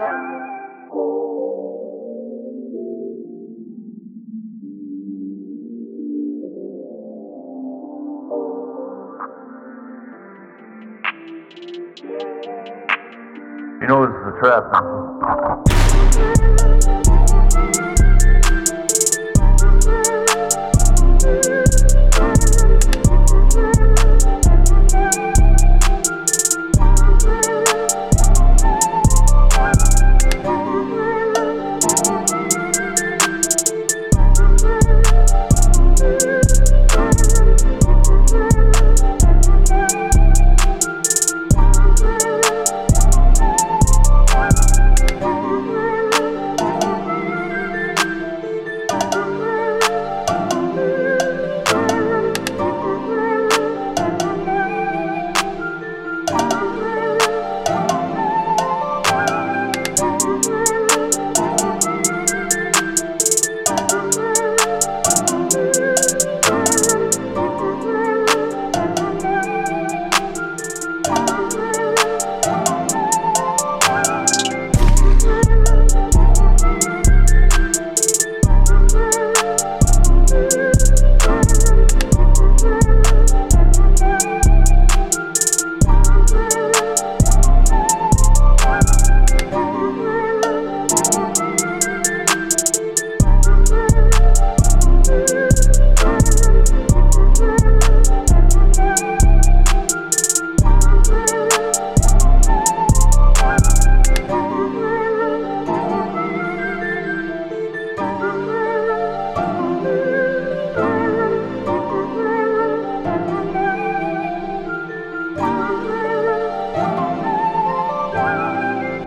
You know this is a trap.